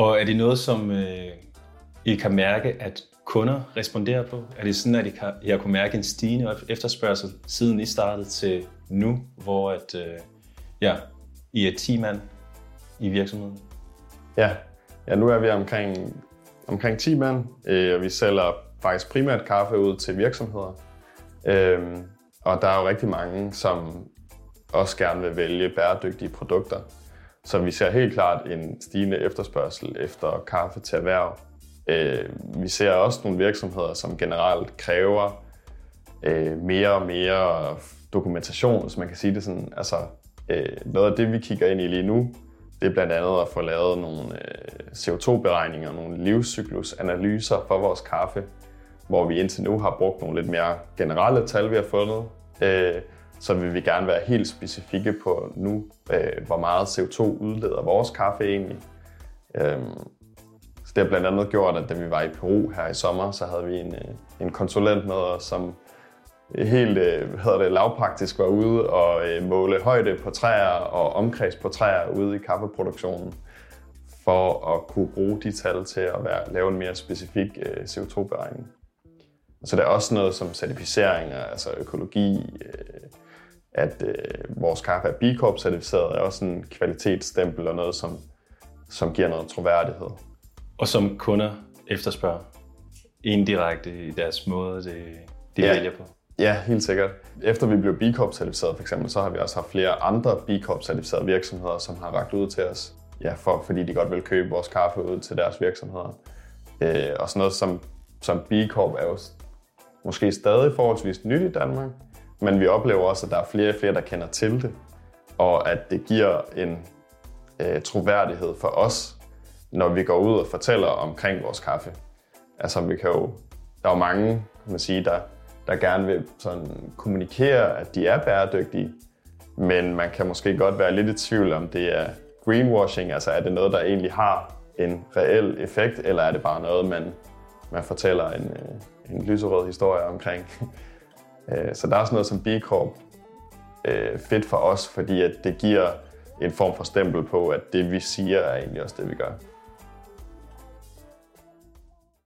Og er det noget, som øh, I kan mærke, at kunder responderer på? Er det sådan, at I, kan, I har kunnet mærke en stigende efterspørgsel, siden I startede til nu, hvor at, øh, ja, I er 10 mand i virksomheden? Ja, ja nu er vi omkring, omkring 10 mand, øh, og vi sælger faktisk primært kaffe ud til virksomheder. Øh, og der er jo rigtig mange, som også gerne vil vælge bæredygtige produkter. Så vi ser helt klart en stigende efterspørgsel efter kaffe til erhverv. Øh, vi ser også nogle virksomheder, som generelt kræver øh, mere og mere dokumentation, hvis man kan sige det sådan. Altså, øh, noget af det, vi kigger ind i lige nu, det er blandt andet at få lavet nogle CO2-beregninger, nogle livscyklusanalyser for vores kaffe, hvor vi indtil nu har brugt nogle lidt mere generelle tal, vi har fundet, så vil vi gerne være helt specifikke på nu, øh, hvor meget CO2 udleder vores kaffe egentlig. Øhm, så det har blandt andet gjort, at da vi var i Peru her i sommer, så havde vi en, øh, en konsulent med os, som helt øh, hedder det, lavpraktisk var ude og øh, måle højde på træer og omkreds på træer ude i kaffeproduktionen for at kunne bruge de tal til at være, lave en mere specifik øh, CO2-beregning. Så der er også noget som certificeringer, altså økologi, øh, at øh, vores kaffe er B Corp certificeret, er også en kvalitetsstempel og noget, som, som giver noget troværdighed. Og som kunder efterspørger indirekte i deres måde, det, de ja. vælger på. Ja, helt sikkert. Efter vi blev B Corp certificeret for eksempel, så har vi også haft flere andre B Corp certificerede virksomheder, som har ragt ud til os, ja, for, fordi de godt vil købe vores kaffe ud til deres virksomheder. Øh, og sådan noget som, som B Corp er jo måske stadig forholdsvis nyt i Danmark, men vi oplever også, at der er flere og flere, der kender til det, og at det giver en øh, troværdighed for os, når vi går ud og fortæller omkring vores kaffe. Altså, vi kan jo, der er jo mange, kan man sige, der, der gerne vil sådan kommunikere, at de er bæredygtige, men man kan måske godt være lidt i tvivl om det er greenwashing, altså er det noget, der egentlig har en reel effekt, eller er det bare noget, man, man fortæller en, øh, en lyserød historie omkring. Øh, så der er sådan noget som B Corp øh, fedt for os, fordi at det giver en form for stempel på, at det vi siger er egentlig også det, vi gør.